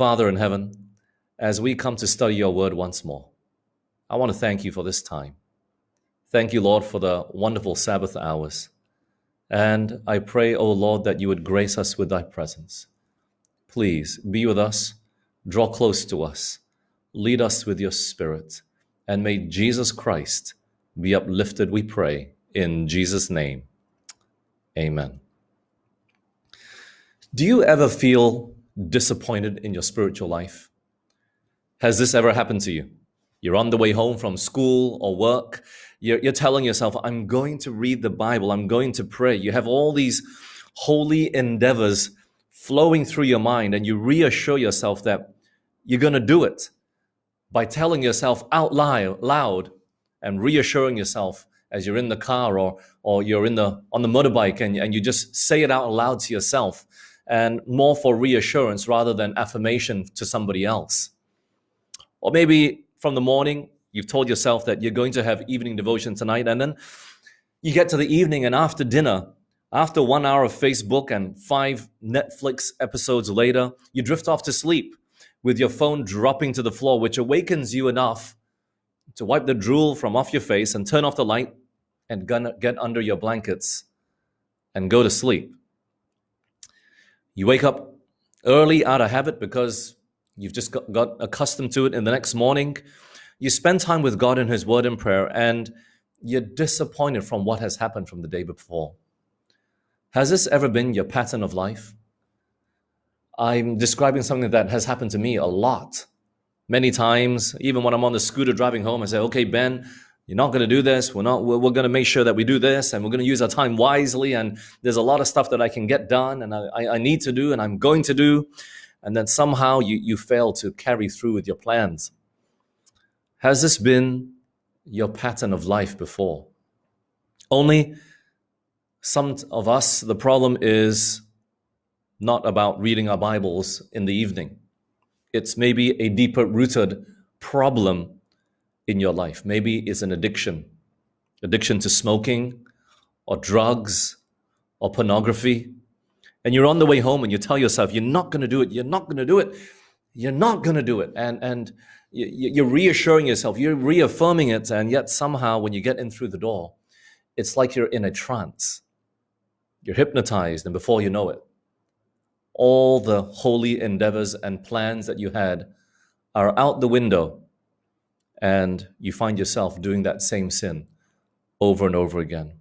Father in heaven, as we come to study your word once more, I want to thank you for this time. Thank you, Lord, for the wonderful Sabbath hours. And I pray, O Lord, that you would grace us with thy presence. Please be with us, draw close to us, lead us with your spirit, and may Jesus Christ be uplifted, we pray, in Jesus' name. Amen. Do you ever feel disappointed in your spiritual life? Has this ever happened to you? You're on the way home from school or work. You're, you're telling yourself, I'm going to read the Bible. I'm going to pray. You have all these holy endeavors flowing through your mind, and you reassure yourself that you're going to do it by telling yourself out loud, loud and reassuring yourself as you're in the car or, or you're in the, on the motorbike and, and you just say it out loud to yourself and more for reassurance rather than affirmation to somebody else. Or maybe from the morning, you've told yourself that you're going to have evening devotion tonight, and then you get to the evening, and after dinner, after one hour of Facebook and five Netflix episodes later, you drift off to sleep with your phone dropping to the floor, which awakens you enough to wipe the drool from off your face and turn off the light and get under your blankets and go to sleep. You wake up early out of habit because you've just got, got accustomed to it in the next morning. You spend time with God in His Word and prayer, and you're disappointed from what has happened from the day before. Has this ever been your pattern of life? I'm describing something that has happened to me a lot. Many times, even when I'm on the scooter driving home, I say, okay, Ben, you're not going to do this. We're not, we're, we're going to make sure that we do this and we're going to use our time wisely. And there's a lot of stuff that I can get done and I, I need to do and I'm going to do. And then somehow you, you fail to carry through with your plans. Has this been your pattern of life before? Only some of us, the problem is not about reading our Bibles in the evening. It's maybe a deeper rooted problem in your life. Maybe it's an addiction addiction to smoking or drugs or pornography. And you're on the way home and you tell yourself, you're not going to do it, you're not going to do it, you're not going to do it. And, and you're reassuring yourself, you're reaffirming it. And yet, somehow, when you get in through the door, it's like you're in a trance. You're hypnotized, and before you know it, all the holy endeavors and plans that you had are out the window and you find yourself doing that same sin over and over again.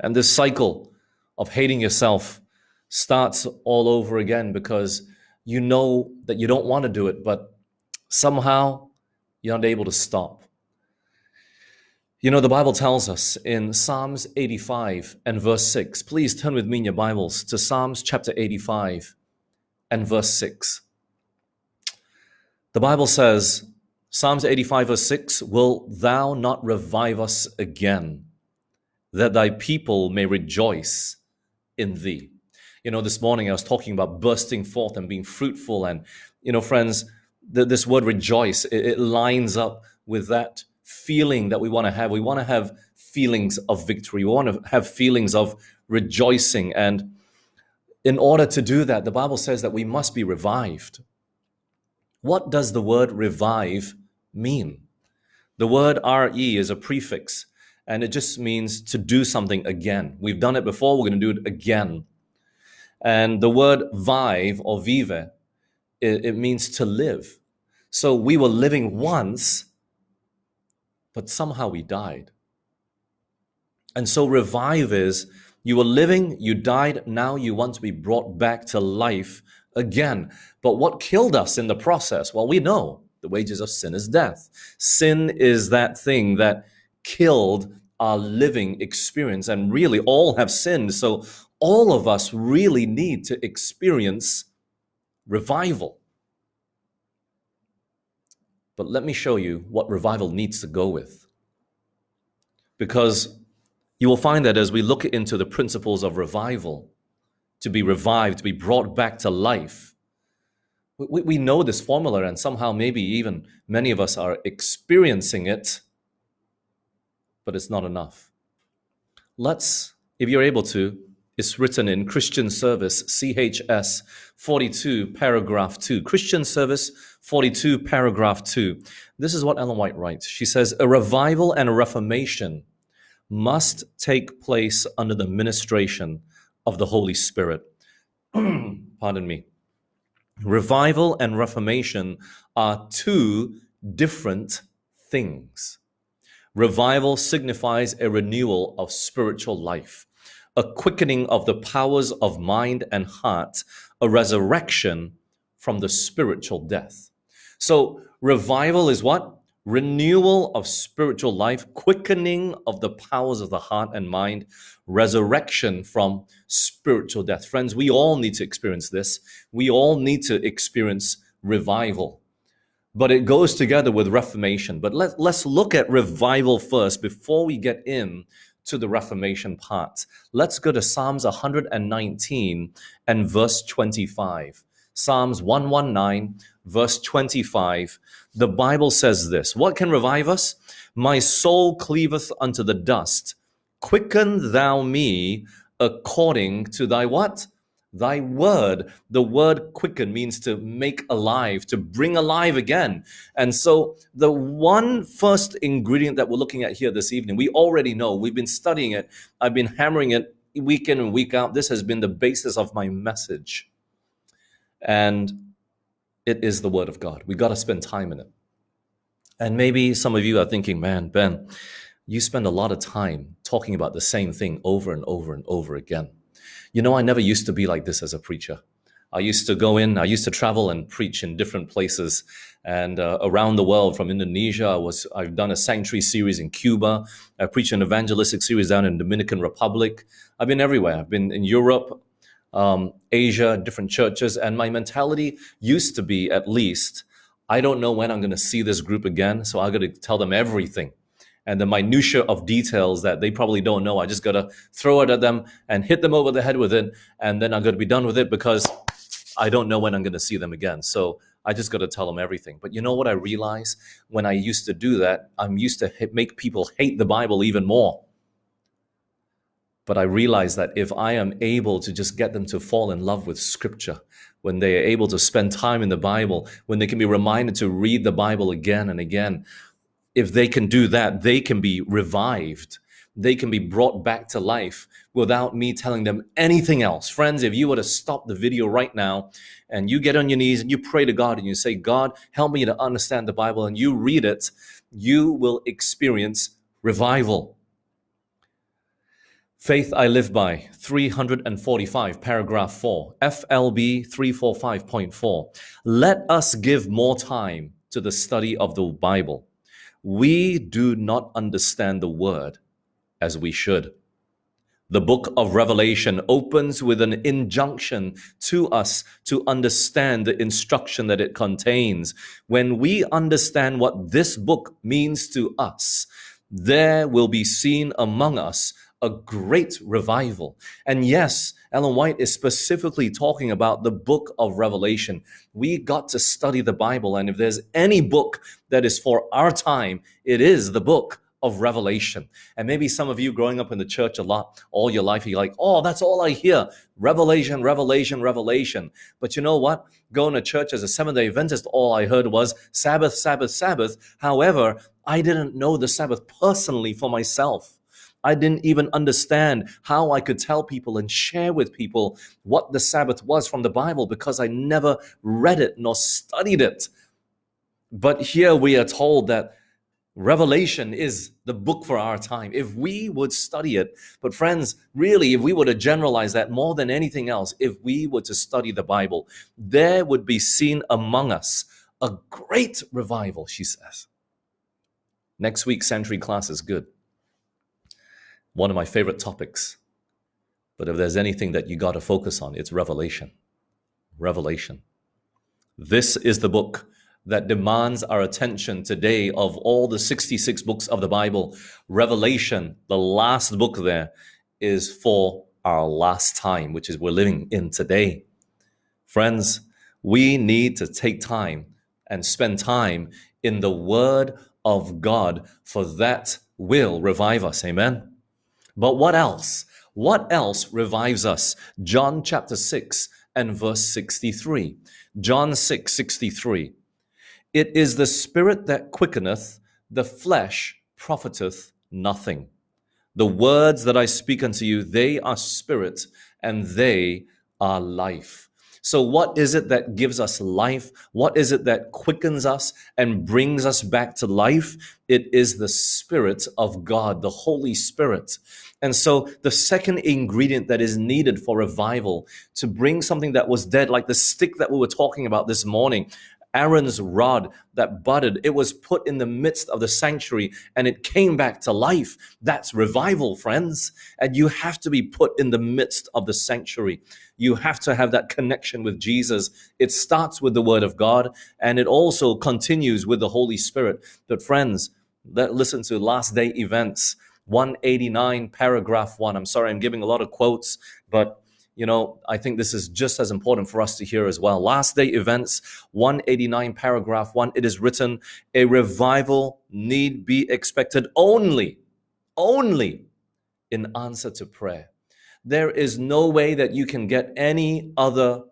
And this cycle of hating yourself starts all over again because you know that you don't want to do it, but somehow you're not able to stop. You know, the Bible tells us in Psalms 85 and verse 6. Please turn with me in your Bibles to Psalms chapter 85 and verse 6. The Bible says, Psalms 85, verse 6 Will thou not revive us again, that thy people may rejoice in thee? You know, this morning I was talking about bursting forth and being fruitful. And, you know, friends, the, this word rejoice, it, it lines up with that feeling that we want to have. We want to have feelings of victory, we want to have feelings of rejoicing. And in order to do that, the Bible says that we must be revived. What does the word revive mean? The word re is a prefix and it just means to do something again. We've done it before, we're going to do it again. And the word vive or vive, it, it means to live. So we were living once, but somehow we died. And so revive is you were living, you died, now you want to be brought back to life again. But what killed us in the process? Well, we know the wages of sin is death. Sin is that thing that killed our living experience, and really all have sinned. So all of us really need to experience revival. But let me show you what revival needs to go with. Because you will find that as we look into the principles of revival, to be revived, to be brought back to life, we, we know this formula, and somehow maybe even many of us are experiencing it, but it's not enough. Let's, if you're able to, It's written in Christian Service, CHS 42, paragraph 2. Christian Service 42, paragraph 2. This is what Ellen White writes. She says, A revival and a reformation must take place under the ministration of the Holy Spirit. Pardon me. Revival and reformation are two different things. Revival signifies a renewal of spiritual life a quickening of the powers of mind and heart, a resurrection from the spiritual death. So, revival is what? Renewal of spiritual life, quickening of the powers of the heart and mind, resurrection from spiritual death. Friends, we all need to experience this. We all need to experience revival. But it goes together with reformation. But let, let's look at revival first before we get in to the Reformation part. Let's go to Psalms 119 and verse 25. Psalms 119, verse 25. The Bible says this What can revive us? My soul cleaveth unto the dust. Quicken thou me according to thy what? Thy word, the word quicken means to make alive, to bring alive again. And so, the one first ingredient that we're looking at here this evening, we already know, we've been studying it, I've been hammering it week in and week out. This has been the basis of my message. And it is the word of God. We got to spend time in it. And maybe some of you are thinking, man, Ben, you spend a lot of time talking about the same thing over and over and over again. You know, I never used to be like this as a preacher. I used to go in, I used to travel and preach in different places and uh, around the world from Indonesia. I was, I've done a sanctuary series in Cuba. I preached an evangelistic series down in Dominican Republic. I've been everywhere. I've been in Europe, um, Asia, different churches. And my mentality used to be at least, I don't know when I'm going to see this group again. So I got to tell them everything and the minutia of details that they probably don't know. I just gotta throw it at them and hit them over the head with it, and then I'm gonna be done with it because I don't know when I'm gonna see them again. So I just gotta tell them everything. But you know what I realize when I used to do that? I'm used to make people hate the Bible even more. But I realize that if I am able to just get them to fall in love with Scripture, when they are able to spend time in the Bible, when they can be reminded to read the Bible again and again, if they can do that, they can be revived. They can be brought back to life without me telling them anything else. Friends, if you were to stop the video right now and you get on your knees and you pray to God and you say, God, help me to understand the Bible, and you read it, you will experience revival. Faith I Live By, 345, paragraph 4, FLB 345.4. Let us give more time to the study of the Bible we do not understand the word as we should. The book of Revelation opens with an injunction to us to understand the instruction that it contains. When we understand what this book means to us, there will be seen among us a great revival. And yes, Ellen White is specifically talking about the book of Revelation. We got to study the Bible, and if there's any book that is for our time, it is the book of Revelation. And maybe some of you growing up in the church a lot, all your life, you're like, oh, that's all I hear. Revelation, Revelation, Revelation. But you know what? Going to church as a Seventh day Adventist, all I heard was Sabbath, Sabbath, Sabbath. However, I didn't know the Sabbath personally for myself. I didn't even understand how I could tell people and share with people what the Sabbath was from the Bible because I never read it nor studied it. But here we are told that Revelation is the book for our time. If we would study it, but friends, really, if we were to generalize that more than anything else, if we were to study the Bible, there would be seen among us a great revival, she says. Next week's sanctuary class is good one of my favorite topics. But if there's anything that you got to focus on, it's Revelation. Revelation. This is the book that demands our attention today of all the 66 books of the Bible. Revelation, the last book there, is for our last time, which is we're living in today. Friends, we need to take time and spend time in the Word of God, for that will revive us. Amen. But what else? What else revives us? John chapter 6 and verse 63. John 6 63. It is the spirit that quickeneth, the flesh profiteth nothing. The words that I speak unto you, they are spirit and they are life. So, what is it that gives us life? What is it that quickens us and brings us back to life? It is the Spirit of God, the Holy Spirit. And so, the second ingredient that is needed for revival to bring something that was dead, like the stick that we were talking about this morning, Aaron's rod that budded, it was put in the midst of the sanctuary and it came back to life. That's revival, friends. And you have to be put in the midst of the sanctuary. You have to have that connection with Jesus. It starts with the Word of God and it also continues with the Holy Spirit. But, friends, let, listen to last day events. 189 paragraph 1 i'm sorry i'm giving a lot of quotes but you know, I think this is just as important for us to hear as well. Last day events, 189 paragraph 1, it is written, a revival need be expected only, only in answer to prayer. There is no way that you can get any other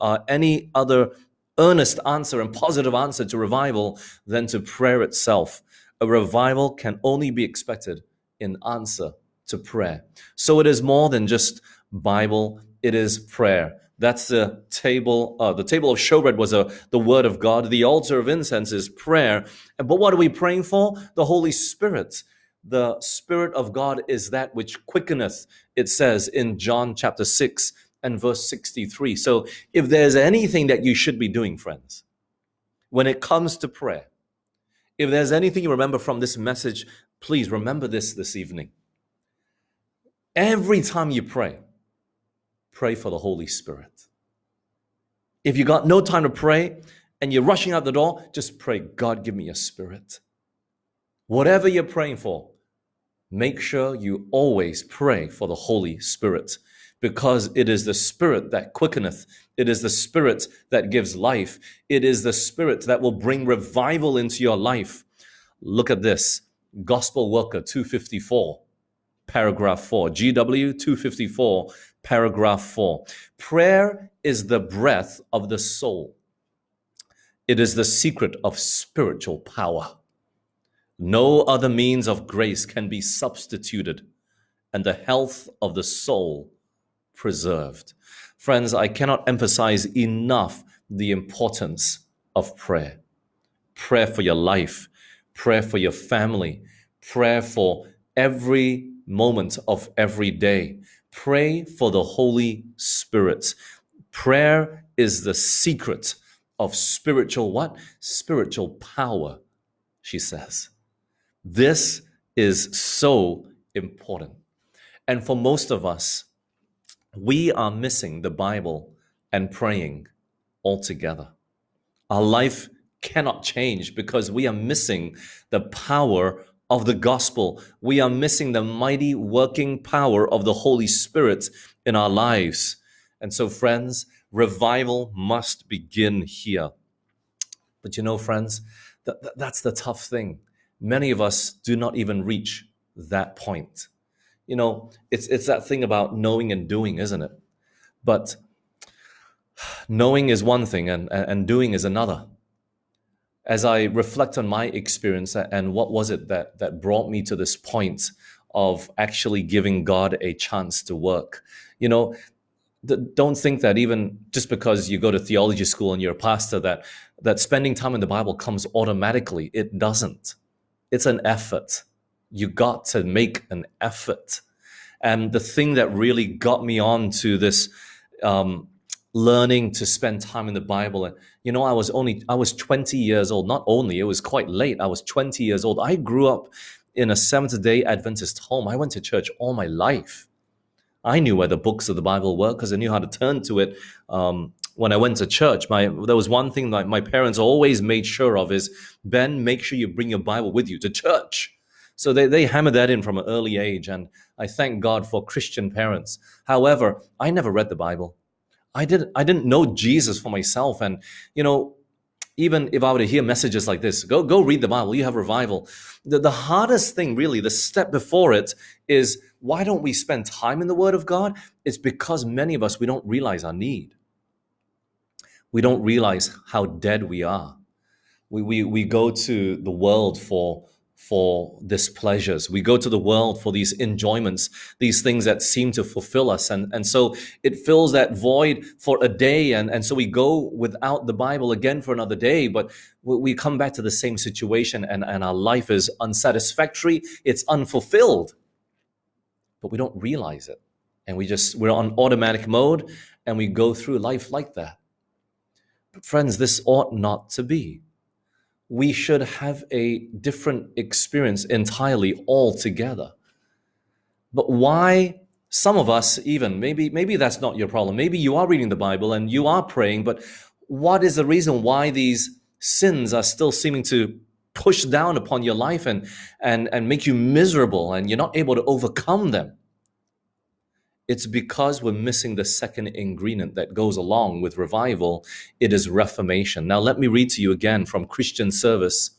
uh, any other earnest answer and positive answer to revival than to prayer itself. A revival can only be expected in answer to prayer. So it is more than just Bible, it is prayer. That's the table. Uh, the table of showbread was a, the word of God. The altar of incense is prayer. But what are we praying for? The Holy Spirit. The Spirit of God is that which quickeneth, it says in John chapter 6 and verse 63. So if there's anything that you should be doing, friends, when it comes to prayer, if there's anything you remember from this message, please remember this this evening. Every time you pray, pray for the Holy Spirit. If you got no time to pray and you're rushing out the door, just pray, God, give me a spirit. Whatever you're praying for, make sure you always pray for the Holy Spirit because it is the Spirit that quickeneth. It is the Spirit that gives life. It is the Spirit that will bring revival into your life. Look at this Gospel Worker 254, paragraph 4. GW 254 paragraph 4. Prayer is the breath of the soul, it is the secret of spiritual power. No other means of grace can be substituted, and the health of the soul preserved. Friends, I cannot emphasize enough the importance of prayer. Prayer for your life, prayer for your family, prayer for every moment of every day, Pray for the Holy Spirit. Prayer is the secret of spiritual what? Spiritual power, she says. This is so important. And for most of us, we are missing the Bible and praying altogether. Our life cannot change because we are missing the power of the gospel. We are missing the mighty working power of the Holy Spirit in our lives. And so, friends, revival must begin here. But you know, friends, that, that, that's the tough thing. Many of us do not even reach that point. You know, it's, it's that thing about knowing and doing, isn't it? But knowing is one thing and, and doing is another as I reflect on my experience and what was it that, that brought me to this point of actually giving God a chance to work, you know, don't think that even just because you go to theology school and you're a pastor that that spending time in the bible comes automatically. It doesn't. It's an effort. You got to make an effort. And the thing that really got me on to this um, learning to spend time in the Bible. And you know, I was only I was 20 years old. Not only it was quite late. I was 20 years old. I grew up in a Seventh Day Adventist home. I went to church all my life. I knew where the books of the Bible were because I knew how to turn to it. Um, when I went to church, my there was one thing that my parents always made sure of is Ben, make sure you bring your Bible with you to church. So they, they hammered that in from an early age, and I thank God for Christian parents. However, I never read the Bible. I didn't I didn't know Jesus for myself. And you know, even if I were to hear messages like this, go go read the Bible, you have revival. The, the hardest thing, really, the step before it is why don't we spend time in the Word of God? It's because many of us, we don't realize our need. We don't realize how dead we are. We, we, we go to the world for for these pleasures. We go to the world for these enjoyments, these things that seem to fulfill us. And, and so it fills that void for a day. And, and so we go without the Bible again for another day, but we come back to the same situation and, and our life is unsatisfactory. It's unfulfilled, but we don't realize it. And we just, we're on automatic mode and we go through life like that. But friends, this ought not to be we should have a different experience entirely altogether. But why some of us even maybe maybe that's not your problem. Maybe you are reading the Bible and you are praying, but what is the reason why these sins are still seeming to push down upon your life and and and make you miserable and you're not able to overcome them? It's because we're missing the second ingredient that goes along with revival. It is reformation. Now, let me read to you again from Christian Service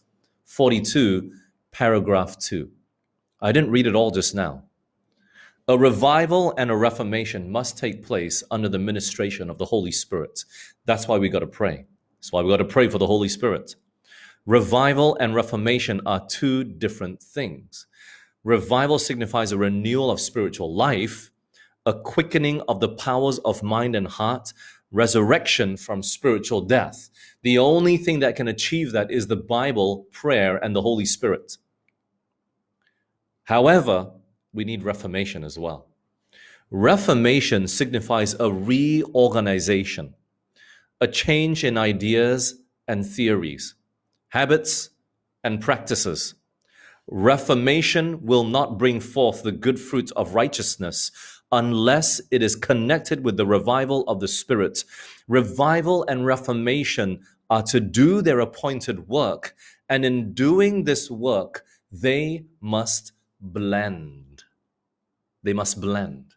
42, paragraph 2. I didn't read it all just now. A revival and a reformation must take place under the ministration of the Holy Spirit. That's why we got to pray. That's why we got to pray for the Holy Spirit. Revival and reformation are two different things. Revival signifies a renewal of spiritual life, a quickening of the powers of mind and heart, resurrection from spiritual death. The only thing that can achieve that is the Bible, prayer, and the Holy Spirit. However, we need reformation as well. Reformation signifies a reorganization, a change in ideas and theories, habits and practices. Reformation will not bring forth the good fruit of righteousness unless it is connected with the revival of the Spirit. Revival and reformation are to do their appointed work, and in doing this work, they must blend. They must blend.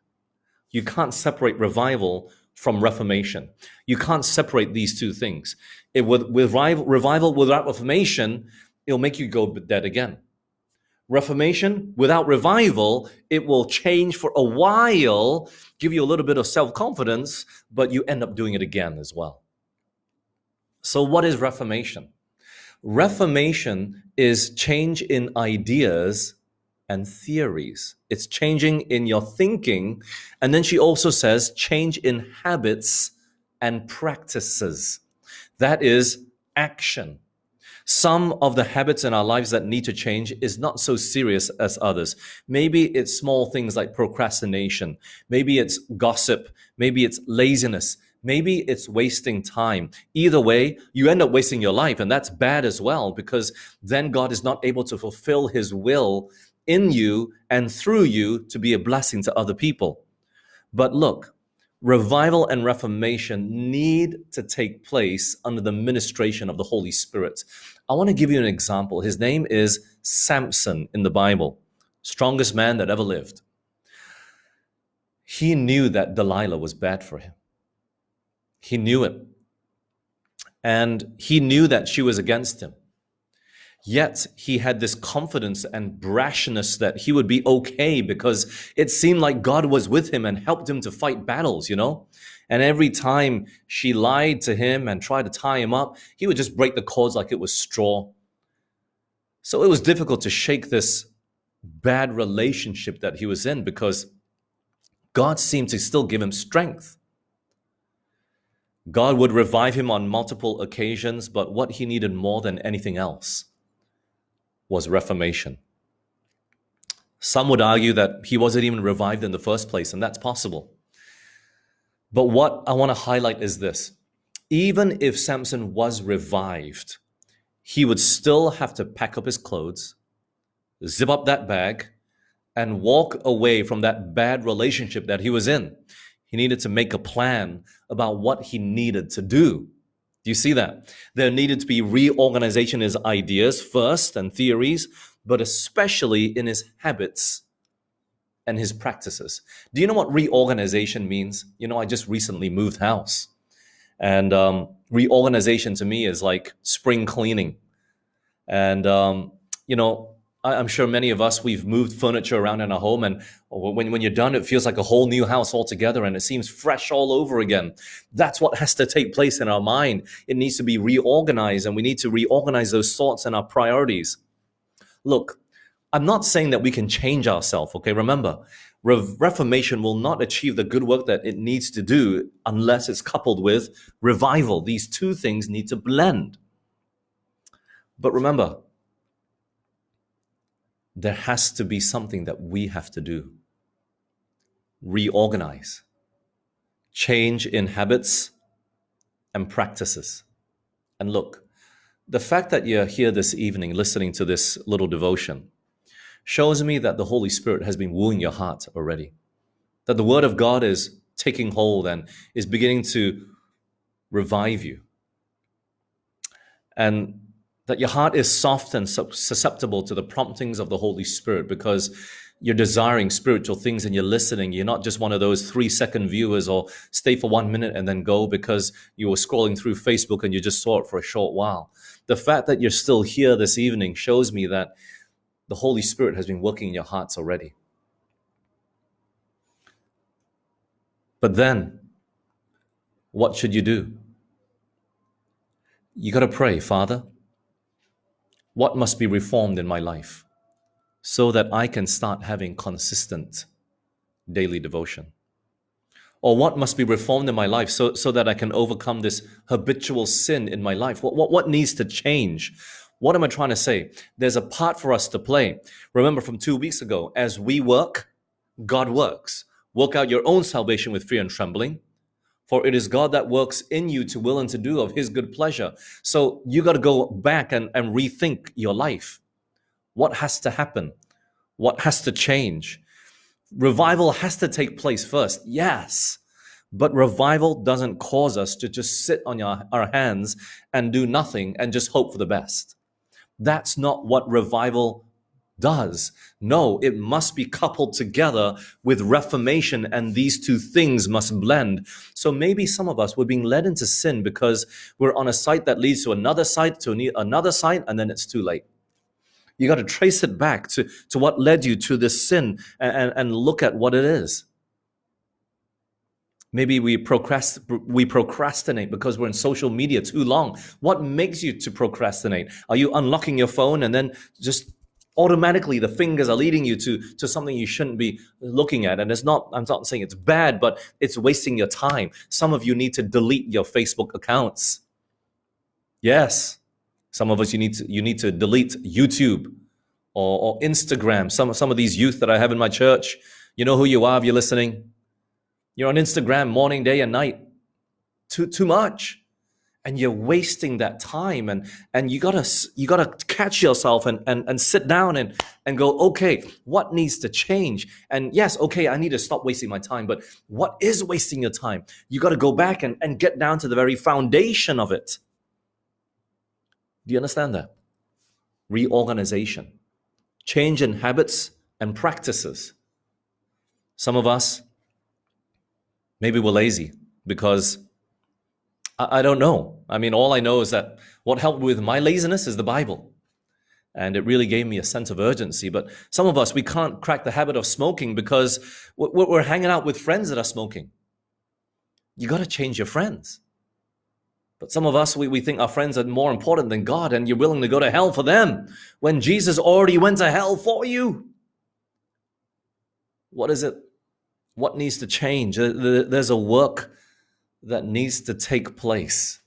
You can't separate revival from reformation. You can't separate these two things. It, with, with revival without reformation, it'll make you go dead again. Reformation, without revival, it will change for a while, give you a little bit of self confidence, but you end up doing it again as well. So, what is Reformation? Reformation is change in ideas and theories. It's changing in your thinking. And then she also says change in habits and practices. That is action. Some of the habits in our lives that need to change is not so serious as others. Maybe it's small things like procrastination. Maybe it's gossip. Maybe it's laziness. Maybe it's wasting time. Either way, you end up wasting your life, and that's bad as well because then God is not able to fulfill his will in you and through you to be a blessing to other people. But look, revival and reformation need to take place under the ministration of the Holy Spirit. I want to give you an example. His name is Samson in the Bible, strongest man that ever lived. He knew that Delilah was bad for him. He knew it. And he knew that she was against him. Yet he had this confidence and brashness that he would be okay because it seemed like God was with him and helped him to fight battles, you know? And every time she lied to him and tried to tie him up, he would just break the cords like it was straw. So it was difficult to shake this bad relationship that he was in because God seemed to still give him strength. God would revive him on multiple occasions, but what he needed more than anything else was reformation. Some would argue that he wasn't even revived in the first place, and that's possible. But what I want to highlight is this even if Samson was revived, he would still have to pack up his clothes, zip up that bag, and walk away from that bad relationship that he was in. He needed to make a plan about what he needed to do. Do you see that? There needed to be reorganization in his ideas first and theories, but especially in his habits and his practices. Do you know what reorganization means? You know, I just recently moved house. And um, reorganization to me is like spring cleaning. And, um, you know, I'm sure many of us, we've moved furniture around in our home, and when, when you're done, it feels like a whole new house altogether and it seems fresh all over again. That's what has to take place in our mind. It needs to be reorganized, and we need to reorganize those thoughts and our priorities. Look, I'm not saying that we can change ourselves, okay? Remember, Re- Reformation will not achieve the good work that it needs to do unless it's coupled with revival. These two things need to blend. But remember, there has to be something that we have to do reorganize, change in habits and practices. And look, the fact that you're here this evening listening to this little devotion shows me that the Holy Spirit has been wooing your heart already, that the Word of God is taking hold and is beginning to revive you. And that your heart is soft and susceptible to the promptings of the Holy Spirit because you're desiring spiritual things and you're listening. You're not just one of those three second viewers or stay for one minute and then go because you were scrolling through Facebook and you just saw it for a short while. The fact that you're still here this evening shows me that the Holy Spirit has been working in your hearts already. But then, what should you do? You got to pray, Father what must be reformed in my life so that I can start having consistent daily devotion? Or what must be reformed in my life so, so that I can overcome this habitual sin in my life? What, what, what needs to change? What am I trying to say? There's a part for us to play. Remember from two weeks ago, as we work, God works. Work out your own salvation with fear and trembling. For it is God that works in you to will and to do of his good pleasure. So you got to go back and, and rethink your life. What has to happen? What has to change? Revival has to take place first, yes. But revival doesn't cause us to just sit on our, our hands and do nothing and just hope for the best. That's not what revival does. No, it must be coupled together with reformation, and these two things must blend. So maybe some of us were being led into sin because we're on a site that leads to another site, to another site, and then it's too late. You got to trace it back to, to what led you to this sin and, and look at what it is. Maybe we, procrast- we procrastinate because we're in social media too long. What makes you to procrastinate? Are you unlocking your phone and then just automatically the fingers are leading you to, to something you shouldn't be looking at. And it's not, I'm not saying it's bad, but it's wasting your time. Some of you need to delete your Facebook accounts. Yes. Some of us, you need to, you need to delete YouTube or, or Instagram. Some, some of these youth that I have in my church, you know who you are if you're listening. You're on Instagram morning, day, and night. Too, too much and you're wasting that time and and you gotta you gotta catch yourself and and, and sit down and and go okay what needs to change? And yes okay i need to stop wasting my time but what is wasting your time? You gotta go back and, and get down to the very foundation of it. Do you understand that? Reorganization. Change in habits and practices. Some of us maybe we're lazy because I, don't know. I mean, all I know is that what helped with my laziness is the Bible. And it really gave me a sense of urgency. But some of us, we can't crack the habit of smoking because we're hanging out with friends that are smoking. You got to change your friends. But some of us, we, we think our friends are more important than God, and you're willing to go to hell for them when Jesus already went to hell for you. What is it? What needs to change? Uh, there's a work that needs to take place.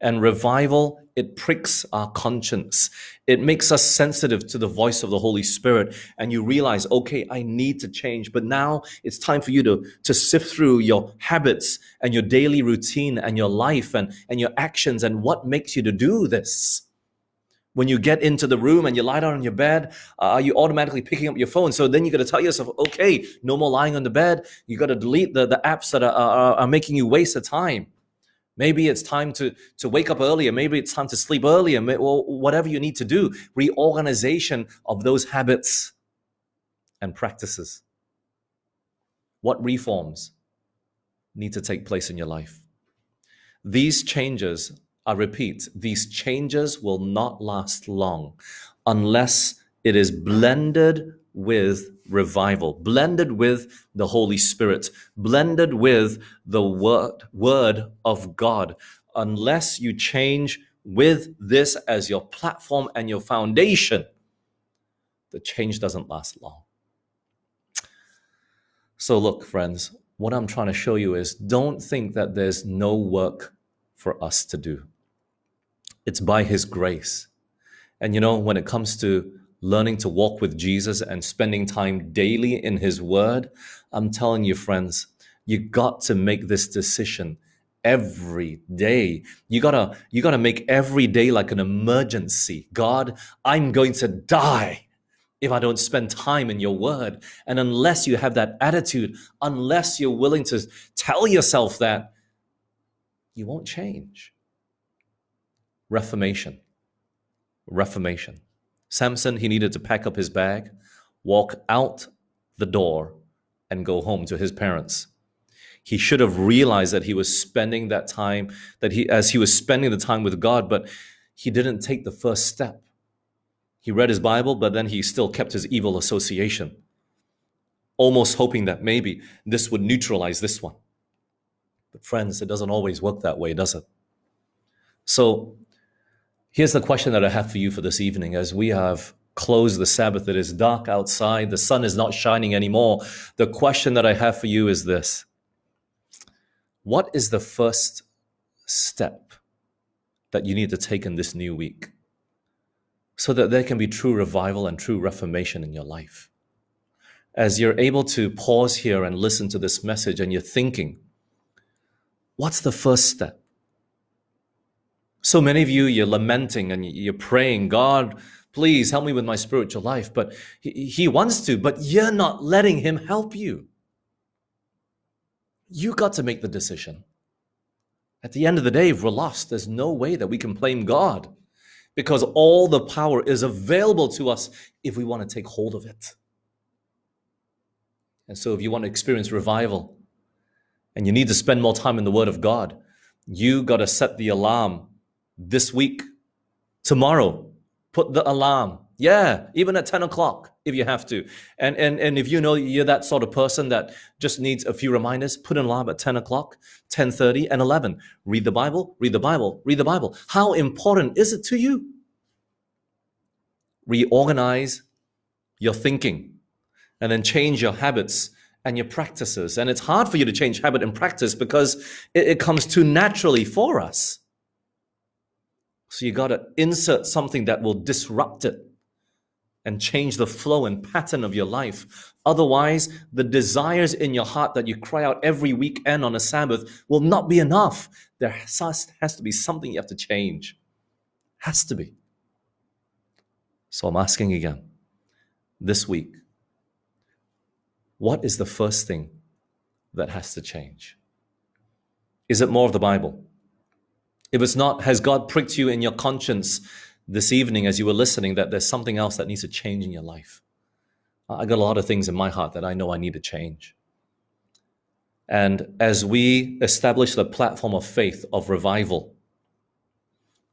And revival, it pricks our conscience. It makes us sensitive to the voice of the Holy Spirit. And you realize, okay, I need to change. But now it's time for you to, to sift through your habits and your daily routine and your life and, and your actions and what makes you to do this when you get into the room and you lie down on your bed, uh, are you automatically picking up your phone? So then you got to tell yourself, okay, no more lying on the bed. You got to delete the, the apps that are, are, are making you waste the time. Maybe it's time to, to wake up earlier. Maybe it's time to sleep earlier. Whatever you need to do. Reorganization of those habits and practices. What reforms need to take place in your life? These changes I repeat, these changes will not last long unless it is blended with revival, blended with the Holy Spirit, blended with the word, word of God. Unless you change with this as your platform and your foundation, the change doesn't last long. So, look, friends, what I'm trying to show you is don't think that there's no work for us to do. It's by His grace. And you know, when it comes to learning to walk with Jesus and spending time daily in His Word, I'm telling you, friends, you got to make this decision every day. You gotta, you gotta make every day like an emergency. God, I'm going to die if I don't spend time in your word. And unless you have that attitude, unless you're willing to tell yourself that, you won't change. Reformation. Reformation. Samson, he needed to pack up his bag, walk out the door, and go home to his parents. He should have realized that he was spending that time, that he, as he was spending the time with God, but he didn't take the first step. He read his Bible, but then he still kept his evil association, almost hoping that maybe this would neutralize this one. But, friends, it doesn't always work that way, does it? So, here's the question that I have for you for this evening as we have closed the Sabbath. It is dark outside, the sun is not shining anymore. The question that I have for you is this What is the first step that you need to take in this new week? so that there can be true revival and true reformation in your life. As you're able to pause here and listen to this message and you're thinking, what's the first step? So many of you, you're lamenting and you're praying, God, please help me with my spiritual life. But he, wants to, but you're not letting Him help you. You got to make the decision. At the end of the day, if we're lost, there's no way that we can blame God because all the power is available to us if we want to take hold of it. And so, if you want to experience revival and you need to spend more time in the Word of God, you got to set the alarm this week, tomorrow. Put the alarm. Yeah, even at 10 o'clock if you have to. And, and, and if you know you're that sort of person that just needs a few reminders, put an alarm at 10 o'clock, 10.30 and 11. Read the Bible, read the Bible, read the Bible. How important is it to you? Reorganize your thinking and then change your habits and your practices. And it's hard for you to change habit and practice because it, it comes too naturally for us. So you got to insert something that will disrupt it and change the flow and pattern of your life. Otherwise, the desires in your heart that you cry out every weekend on a Sabbath will not be enough. There has, has to be something you have to change. Has to be. So I'm asking again this week, what is the first thing that has to change? Is it more of the Bible? If it's not, has God pricked you in your conscience this evening as you were listening that there's something else that needs to change in your life. I got a lot of things in my heart that I know I need to change. And as we establish the platform of faith, of revival,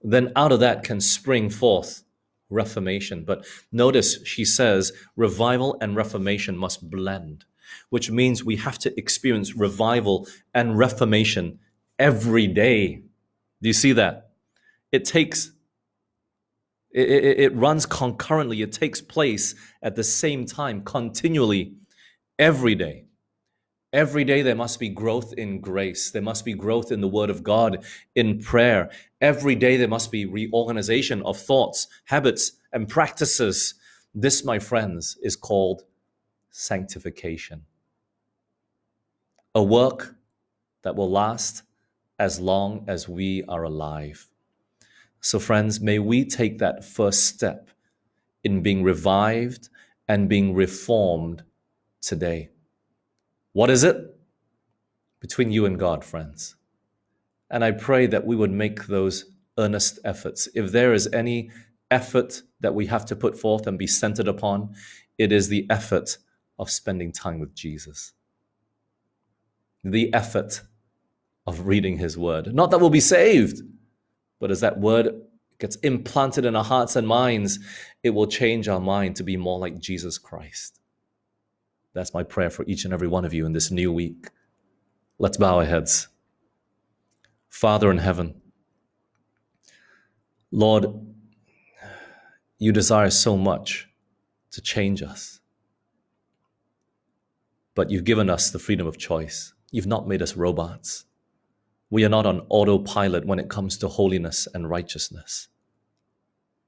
then out of that can spring forth reformation. But notice she says revival and reformation must blend, which means we have to experience revival and reformation every day. Do you see that? It takes it, it, it runs concurrently, it takes place at the same time, continually, every day. Every day there must be growth in grace. There must be growth in the Word of God, in prayer. Every day there must be reorganization of thoughts, habits, and practices. This, my friends, is called sanctification. A work that will last as long as we are alive. So, friends, may we take that first step in being revived and being reformed today. What is it? Between you and God, friends. And I pray that we would make those earnest efforts. If there is any effort that we have to put forth and be centered upon, it is the effort of spending time with Jesus. The effort of reading his word. Not that we'll be saved, but as that word gets implanted in our hearts and minds, it will change our mind to be more like Jesus Christ. That's my prayer for each and every one of you in this new week. Let's bow our heads. Father in heaven, Lord, you desire so much to change us. But you've given us the freedom of choice. You've not made us robots. We are not on autopilot when it comes to holiness and righteousness.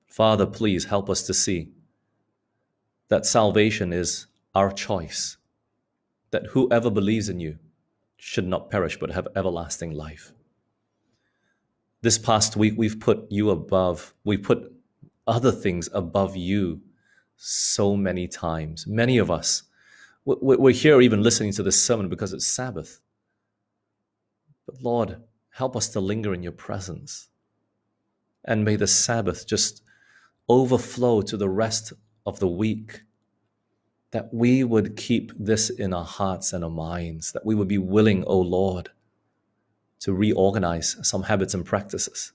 Father, please help us to see that salvation is our choice, that whoever believes in you should not perish but have everlasting life. This past week, we've put you above, we put other things above you so many times. Many of us, we're here even listening to this sermon because it's Sabbath. But Lord, help us to linger in your presence. And may the Sabbath just overflow to the rest of the week. That we would keep this in our hearts and our minds, that we would be willing, O oh Lord, to reorganize some habits and practices.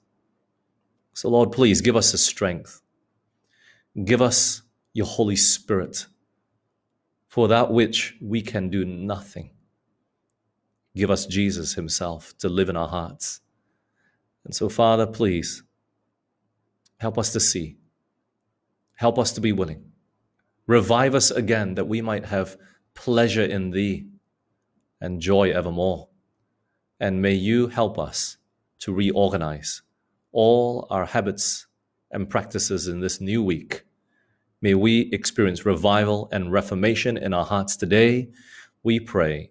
So, Lord, please give us the strength. Give us your Holy Spirit for that which we can do nothing. Give us Jesus Himself to live in our hearts. And so, Father, please help us to see, help us to be willing. Revive us again that we might have pleasure in Thee and joy evermore. And may you help us to reorganize all our habits and practices in this new week. May we experience revival and reformation in our hearts today. We pray